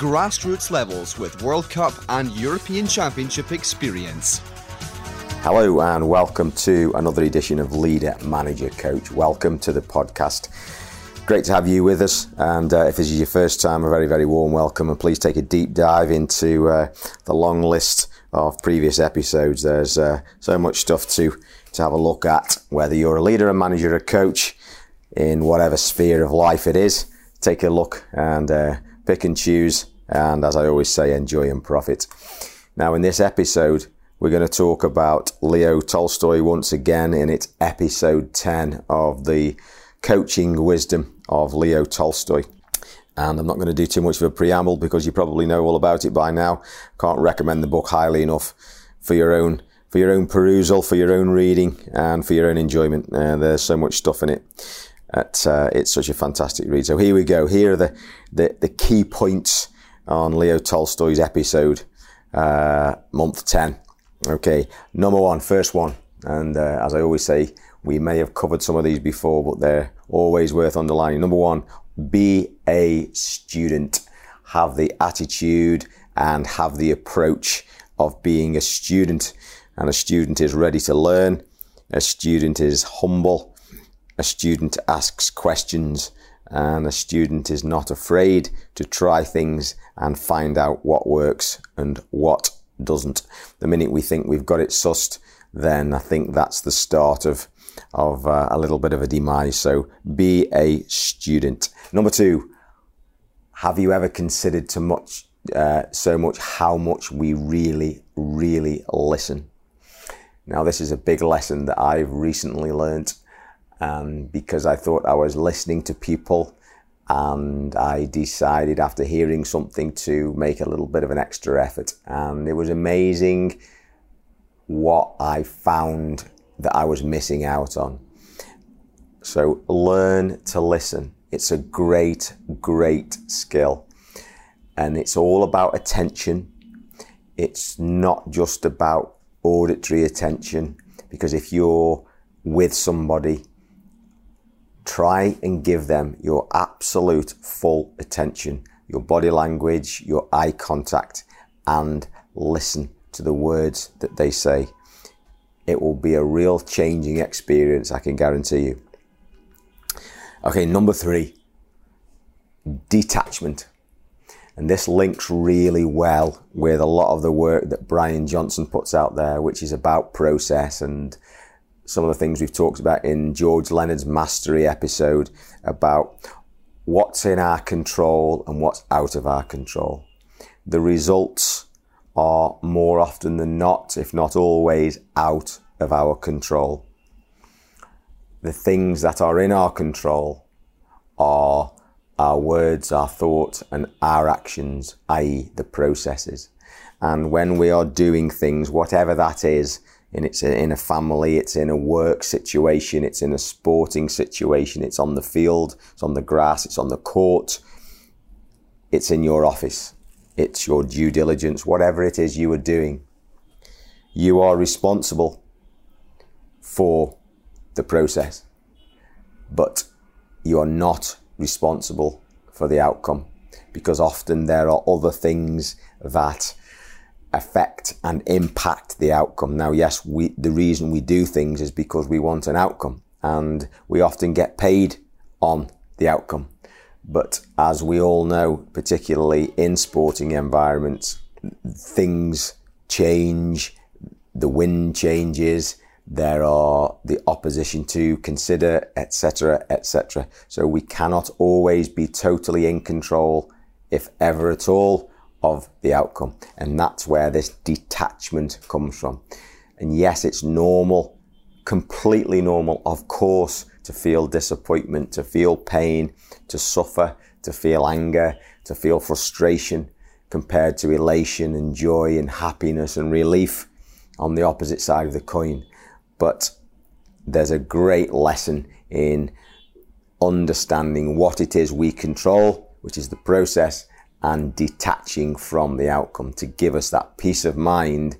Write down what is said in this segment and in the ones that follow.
grassroots levels with World Cup and European Championship experience. Hello, and welcome to another edition of Leader Manager Coach. Welcome to the podcast. Great to have you with us. And uh, if this is your first time, a very, very warm welcome. And please take a deep dive into uh, the long list of previous episodes. There's uh, so much stuff to, to have a look at, whether you're a leader, a manager, a coach, in whatever sphere of life it is. Take a look and uh, pick and choose, and as I always say, enjoy and profit. Now, in this episode, we're going to talk about Leo Tolstoy once again in its episode 10 of the coaching wisdom of Leo Tolstoy. And I'm not going to do too much of a preamble because you probably know all about it by now. Can't recommend the book highly enough for your own for your own perusal, for your own reading, and for your own enjoyment. Uh, there's so much stuff in it. At, uh, it's such a fantastic read. So here we go. Here are the, the, the key points on Leo Tolstoy's episode, uh, month 10. Okay, number one, first one. And uh, as I always say, we may have covered some of these before, but they're always worth underlining. Number one, be a student. Have the attitude and have the approach of being a student. And a student is ready to learn. A student is humble a student asks questions and a student is not afraid to try things and find out what works and what doesn't. The minute we think we've got it sussed, then I think that's the start of of uh, a little bit of a demise. So be a student. Number two, have you ever considered too much, uh, so much how much we really, really listen? Now, this is a big lesson that I've recently learnt um, because I thought I was listening to people and I decided after hearing something to make a little bit of an extra effort. And it was amazing what I found that I was missing out on. So learn to listen. It's a great, great skill. And it's all about attention. It's not just about auditory attention, because if you're with somebody try and give them your absolute full attention, your body language, your eye contact, and listen to the words that they say. It will be a real changing experience, I can guarantee you. Okay, number three, detachment. And this links really well with a lot of the work that Brian Johnson puts out there, which is about process and some of the things we've talked about in George Leonard's Mastery episode about what's in our control and what's out of our control. The results are more often than not, if not always, out of our control. The things that are in our control are our words, our thoughts, and our actions, i.e., the processes. And when we are doing things, whatever that is, and it's in a family, it's in a work situation, it's in a sporting situation, it's on the field, it's on the grass, it's on the court, it's in your office, it's your due diligence, whatever it is you are doing. You are responsible for the process, but you are not responsible for the outcome because often there are other things that affect and impact the outcome. Now, yes, we, the reason we do things is because we want an outcome and we often get paid on the outcome. But as we all know, particularly in sporting environments, things change, the wind changes, there are the opposition to consider, etc., etc. So we cannot always be totally in control, if ever at all, of the outcome. And that's where this detachment comes from. And yes, it's normal, completely normal, of course, to feel disappointment, to feel pain, to suffer, to feel anger, to feel frustration. compared to elation and joy and happiness and relief on the opposite side of the coin. But there's a great lesson in understanding what it is we control, which is the process, and detaching from the outcome to give us that peace of mind,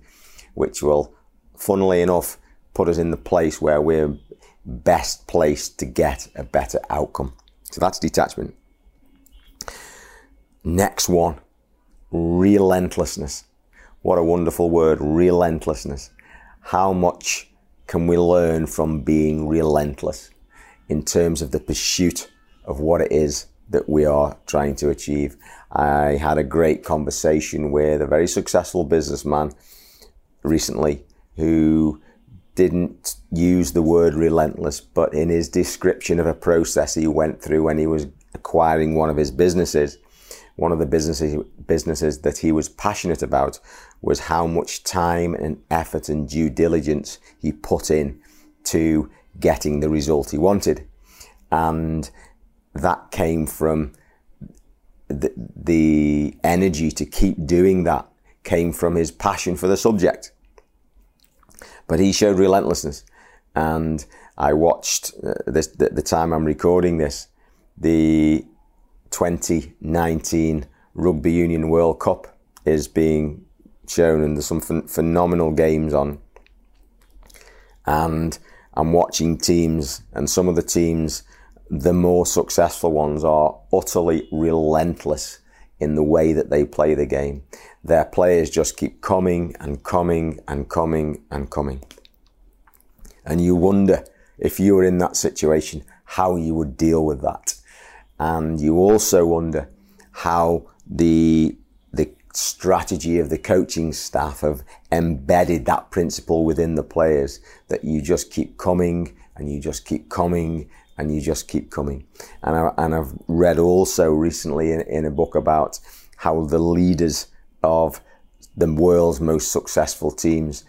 which will, funnily enough, put us in the place where we're best placed to get a better outcome. So that's detachment. Next one, relentlessness. What a wonderful word, relentlessness. How much can we learn from being relentless in terms of the pursuit of what it is that we are trying to achieve? I had a great conversation with a very successful businessman recently who didn't use the word relentless, but in his description of a process he went through when he was acquiring one of his businesses, one of the businesses businesses that he was passionate about was how much time and effort and due diligence he put in to getting the result he wanted. And that came from the, energy to keep doing that came from his passion for the subject. But he showed relentlessness. And I watched uh, this, the, the time I'm recording this, the 2019 Rugby Union World Cup is being shown, and there's some ph- phenomenal games on. And I'm watching teams, and some of the teams, the more successful ones, are utterly relentless in the way that they play the game. Their players just keep coming and coming and coming and coming. And you wonder if you were in that situation, how you would deal with that. And you also wonder how the, the strategy of the coaching staff have embedded that principle within the players that you just keep coming and you just keep coming and you just keep coming. And, I, and I've read also recently in, in a book about how the leaders of the world's most successful teams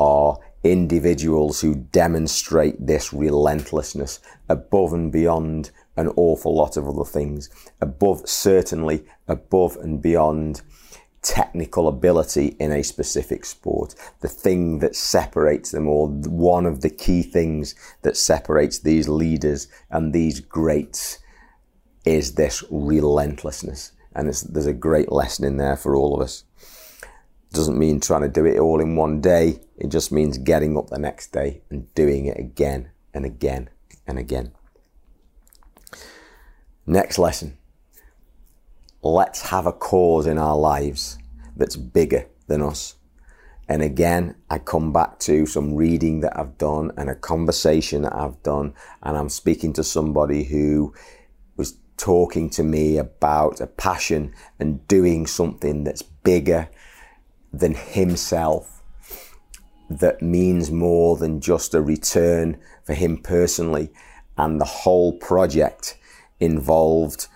are individuals who demonstrate this relentlessness above and beyond an awful lot of other things, above, certainly above and beyond technical ability in a specific sport. The thing that separates them, or one of the key things that separates these leaders and these greats, is this relentlessness. And there's a great lesson in there for all of us. Doesn't mean trying to do it all in one day. It just means getting up the next day and doing it again and again and again. Next lesson let's have a cause in our lives that's bigger than us. And again, I come back to some reading that I've done and a conversation that I've done, and I'm speaking to somebody who was talking to me about a passion and doing something that's bigger than himself, that means more than just a return for him personally. And the whole project involved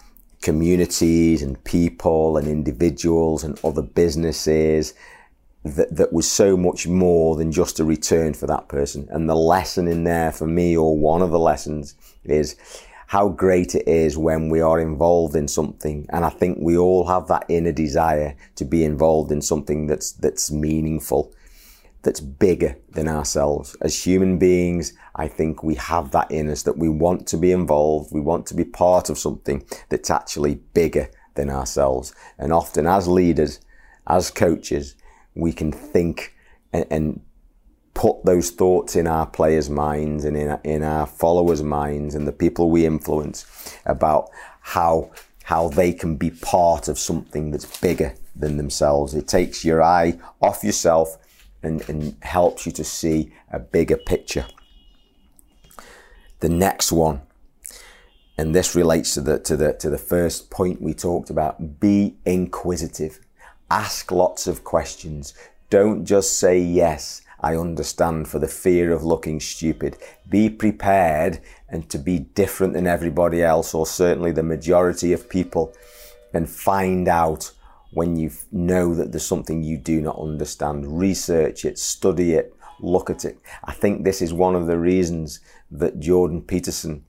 communities and people and individuals and other businesses that, that was so much more than just a return for that person. And the lesson in there for me, or one of the lessons, is how great it is when we are involved in something. And I think we all have that inner desire to be involved in something that's, that's meaningful that's bigger than ourselves. As human beings, I think we have that in us that we want to be involved, we want to be part of something that's actually bigger than ourselves. And often, as leaders, as coaches, we can think and, and put those thoughts in our players' minds and in, in our followers' minds and the people we influence about how how they can be part of something that's bigger than themselves. It takes your eye off yourself and, and helps you to see a bigger picture. The next one, and this relates to the, to the, to the first point we talked about, be inquisitive. Ask lots of questions. Don't just say yes, I understand for the fear of looking stupid. Be prepared and to be different than everybody else, or certainly the majority of people, and find out when you know that there's something you do not understand. Research it, study it, look at it. I think this is one of the reasons that Jordan Peterson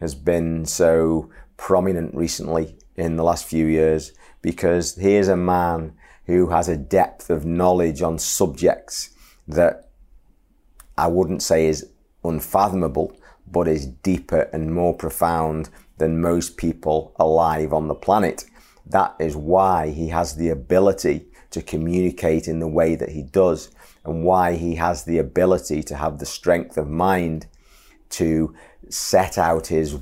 has been so prominent recently in the last few years because here's a man who has a depth of knowledge on subjects that I wouldn't say is unfathomable, but is deeper and more profound than most people alive on the planet. That is why he has the ability to communicate in the way that he does, and why he has the ability to have the strength of mind to set out his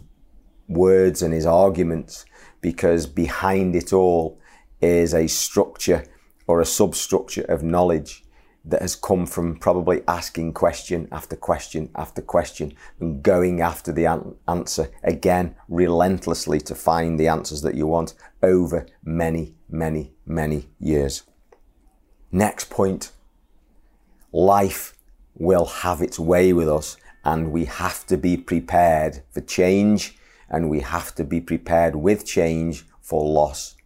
words and his arguments, because behind it all is a structure or a substructure of knowledge that has come from probably asking question after question after question and going after the an- answer again relentlessly to find the answers that you want over many, many, many years. Next point life will have its way with us, and we have to be prepared for change and we have to be prepared with change for loss.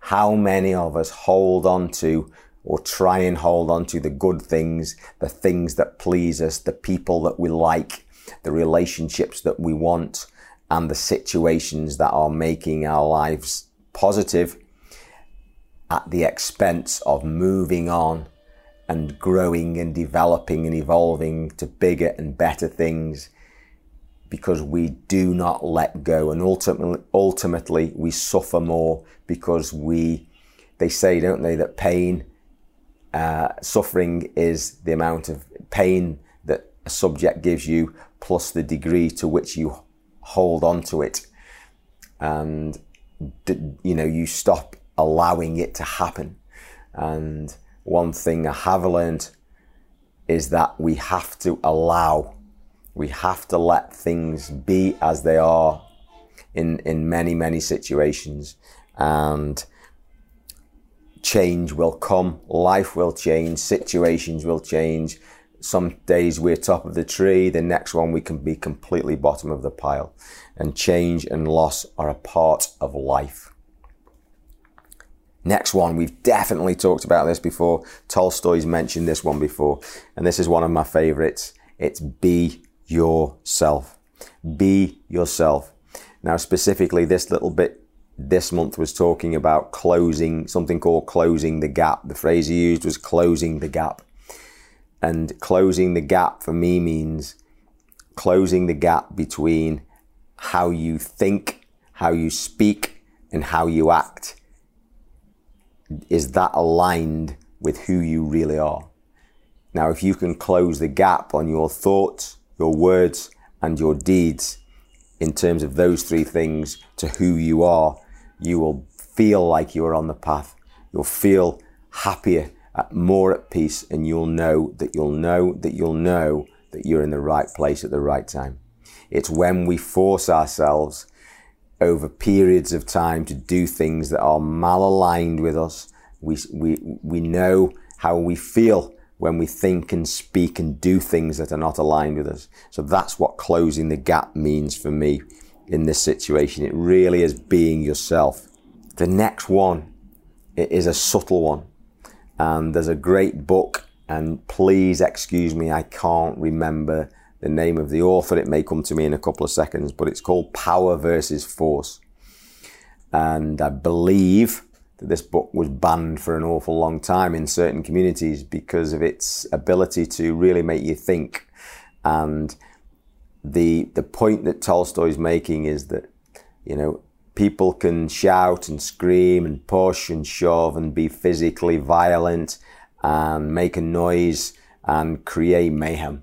How many of us hold on to or try and hold on to the good things, the things that please us, the people that we like, the relationships that we want, and the situations that are making our lives positive at the expense of moving on and growing and developing and evolving to bigger and better things because we do not let go and ultimately ultimately we suffer more because we they say don't they that pain uh, suffering is the amount of pain that a subject gives you plus the degree to which you hold on to it. And, you know, you stop allowing it to happen. And one thing I have learned is that we have to allow, we have to let things be as they are in, in many, many situations. And change will come, life will change, situations will change. Some days we're top of the tree, the next one we can be completely bottom of the pile. And change and loss are a part of life. Next one, we've definitely talked about this before. Tolstoy's mentioned this one before, and this is one of my favorites. It's be yourself. Be yourself. Now, specifically, this little bit this month was talking about closing something called closing the gap. The phrase he used was closing the gap. And closing the gap for me means closing the gap between how you think, how you speak, and how you act. Is that aligned with who you really are? Now, if you can close the gap on your thoughts, your words, and your deeds in terms of those three things to who you are, you will feel like you are on the path. You'll feel happier, uh, more at peace, and you'll know that you'll know that you'll know that you're in the right place at the right time. It's when we force ourselves over periods of time to do things that are malaligned with us. We, we, we know how we feel when we think and speak and do things that are not aligned with us. So that's what closing the gap means for me in this situation. It really is being yourself. The next one is a subtle one. And there's a great book, and please excuse me, I can't remember the name of the author. It may come to me in a couple of seconds, but it's called Power versus Force. And I believe that this book was banned for an awful long time in certain communities because of its ability to really make you think and the the point that Tolstoy is making is that you know people can shout and scream and push and shove and be physically violent and make a noise and create mayhem.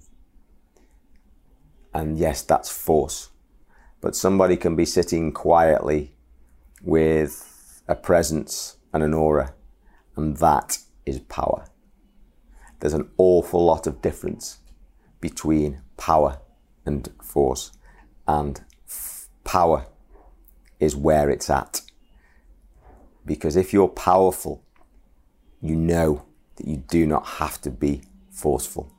And yes, that's force. But somebody can be sitting quietly with a presence and an aura, and that is power. There's an awful lot of difference between power and force. And f- power is where it's at. Because if you're powerful, you know that you do not have to be forceful.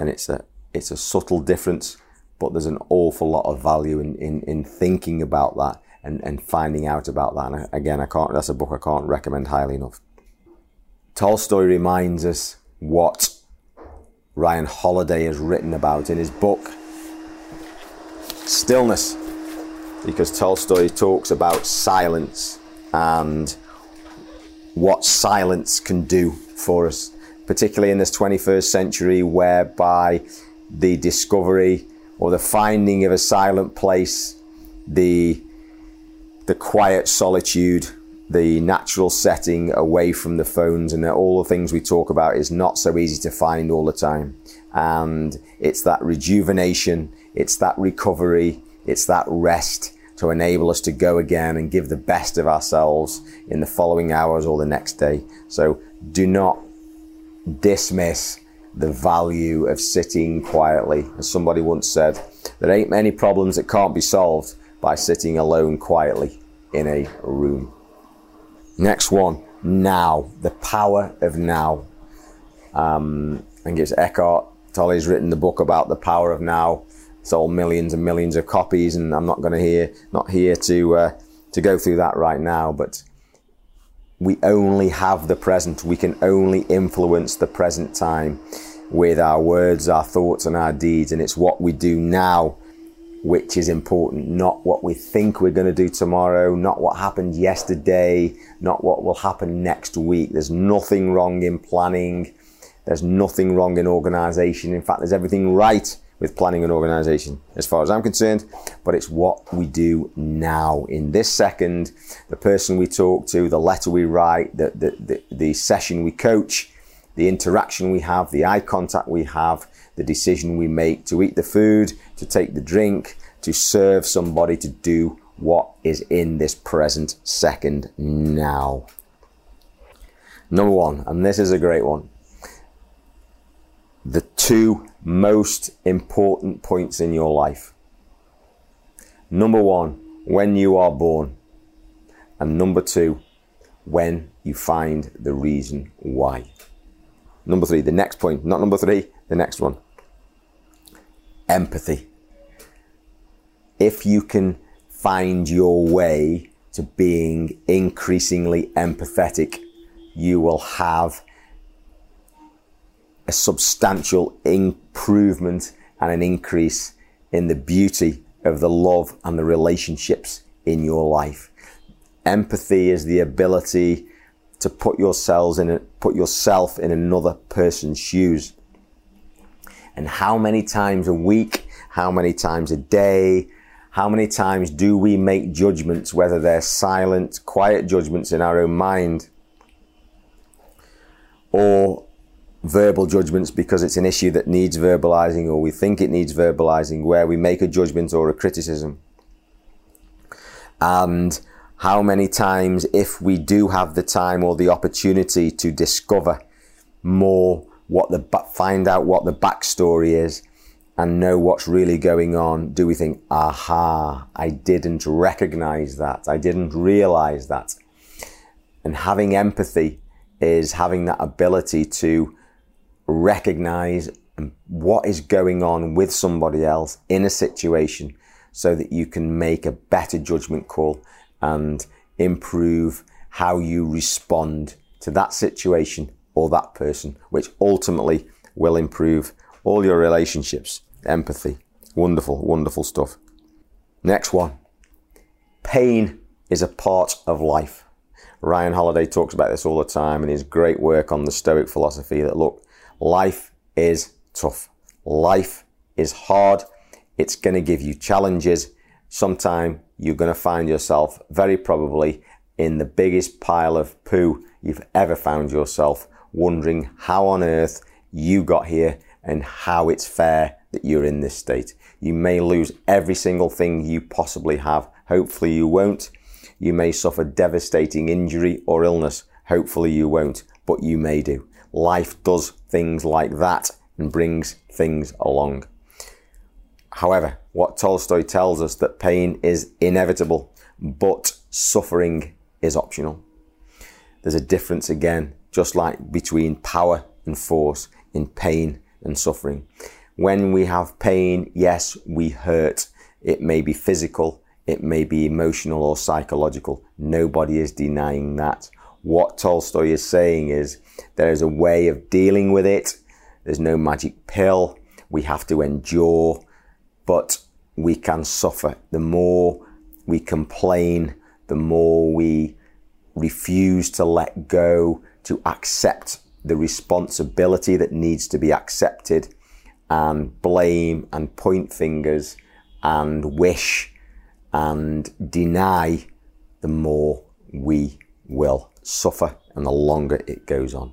And it's a, it's a subtle difference, but there's an awful lot of value in, in, in thinking about that and, and finding out about that. And again, I can't, that's a book I can't recommend highly enough. Tolstoy reminds us what Ryan Holiday has written about in his book, stillness because Tolstoy talks about silence and what silence can do for us, particularly in this 21st century, whereby the discovery or the finding of a silent place, the the quiet solitude, the natural setting away from the phones and all the things we talk about is not so easy to find all the time. And it's that rejuvenation, it's that recovery, it's that rest to enable us to go again and give the best of ourselves in the following hours or the next day. So do not dismiss the value of sitting quietly. As somebody once said, there ain't many problems that can't be solved by sitting alone quietly in a room. Next one, now, the power of now. Um, I think it's Eckhart Tolle's written the book about the power of now. Sold millions and millions of copies, and I'm not going to hear, not here to uh, to go through that right now. But we only have the present. We can only influence the present time with our words, our thoughts, and our deeds. And it's what we do now which is important, not what we think we're going to do tomorrow, not what happened yesterday, not what will happen next week. There's nothing wrong in planning. There's nothing wrong in organization. In fact, there's everything right with planning and organization as far as I'm concerned, but it's what we do now in this second, the person we talk to, the letter we write, the, the, the, the session we coach, the interaction we have, the eye contact we have, the decision we make to eat the food, to take the drink, to serve somebody, to do what is in this present second now. Number one, and this is a great one. Two most important points in your life. Number one, when you are born. And number two, when you find the reason why. Number three, the next point, not number three, the next one empathy. If you can find your way to being increasingly empathetic, you will have a substantial improvement and an increase in the beauty of the love and the relationships in your life. Empathy is the ability to put yourselves in a, put yourself in another person's shoes and how many times a week, how many times a day, how many times do we make judgments, whether they're silent, quiet judgments in our own mind, or verbal judgments because it's an issue that needs verbalizing or we think it needs verbalizing, where we make a judgment or a criticism. And how many times, if we do have the time or the opportunity to discover more what the find out what the backstory is and know what's really going on, do we think, aha, I didn't recognize that, I didn't realize that. And having empathy is having that ability to recognize what is going on with somebody else in a situation so that you can make a better judgment call and improve how you respond to that situation or that person, which ultimately will improve all your relationships. Empathy. Wonderful, wonderful stuff. Next one. Pain is a part of life. Ryan Holiday talks about this all the time in his great work on the Stoic philosophy that look, life is tough. Life is hard. It's going to give you challenges. Sometime you're going to find yourself very probably in the biggest pile of poo you've ever found yourself wondering how on earth you got here and how it's fair that you're in this state. You may lose every single thing you possibly have. Hopefully you won't. You may suffer devastating injury or illness. Hopefully you won't, but you may do. Life does things like that and brings things along. However, what Tolstoy tells us that pain is inevitable, but suffering is optional. There's a difference again just like between power and force in pain and suffering. When we have pain, yes, we hurt. It may be physical, it may be emotional or psychological. Nobody is denying that. What Tolstoy is saying is there is a way of dealing with it. There's no magic pill. We have to endure, but we can suffer. The more we complain, the more we refuse to let go, to accept the responsibility that needs to be accepted, and blame and point fingers and wish and deny, the more we will suffer and the longer it goes on.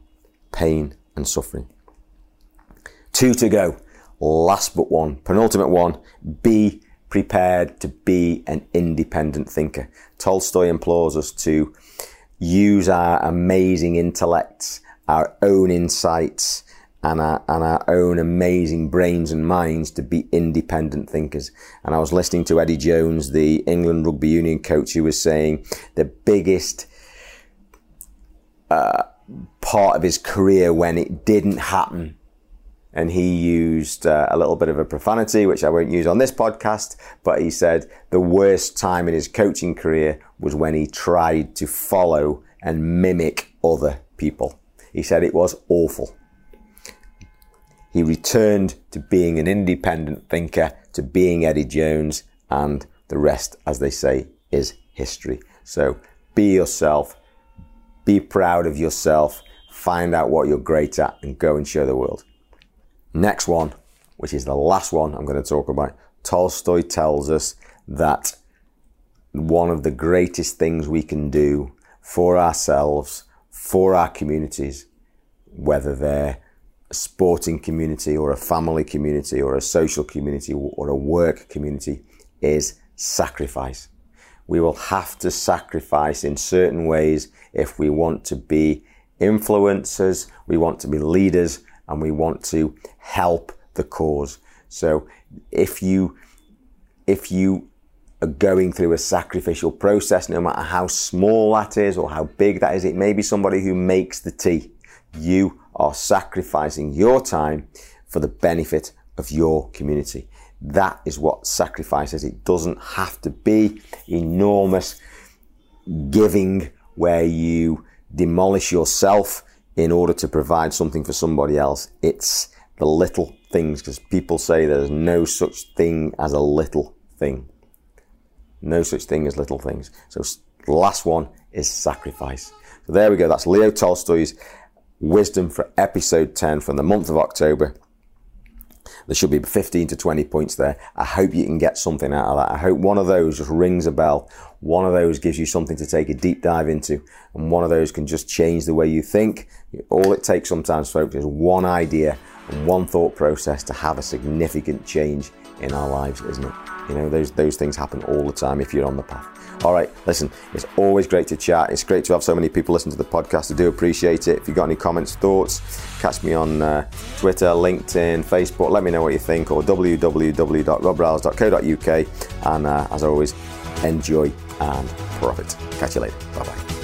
Pain and suffering. Two to go. Last but one, penultimate one. Be prepared to be an independent thinker. Tolstoy implores us to use our amazing intellects, our own insights, and our, and our own amazing brains and minds to be independent thinkers. And I was listening to Eddie Jones, the England rugby union coach, who was saying the biggest part of his career when it didn't happen. And he used uh, a little bit of a profanity, which I won't use on this podcast, but he said the worst time in his coaching career was when he tried to follow and mimic other people. He said it was awful. He returned to being an independent thinker, to being Eddie Jones, and the rest, as they say, is history. So be yourself, be proud of yourself, find out what you're great at, and go and show the world. Next one, which is the last one I'm going to talk about. Tolstoy tells us that one of the greatest things we can do for ourselves, for our communities, whether they're a sporting community or a family community or a social community or a work community is sacrifice. We will have to sacrifice in certain ways if we want to be influencers, we want to be leaders, and we want to help the cause. So if you if you are going through a sacrificial process, no matter how small that is or how big that is, it may be somebody who makes the tea. You are sacrificing your time for the benefit of your community. That is what sacrifice is. It doesn't have to be enormous giving where you demolish yourself in order to provide something for somebody else. It's the little things because people say there's no such thing as a little thing. No such thing as little things. So the last one is sacrifice. So there we go. That's Leo Tolstoy's wisdom for episode 10 from the month of October. There should be 15 to 20 points there. I hope you can get something out of that. I hope one of those just rings a bell. One of those gives you something to take a deep dive into. And one of those can just change the way you think. All it takes sometimes, folks, is one idea and one thought process to have a significant change in our lives, isn't it? You know, those, those things happen all the time if you're on the path. All right, listen, it's always great to chat. It's great to have so many people listen to the podcast. I do appreciate it. If you've got any comments, thoughts, catch me on uh, Twitter, LinkedIn, Facebook. Let me know what you think or www.robriles.co.uk. And uh, as always, enjoy and profit. Catch you later. Bye bye.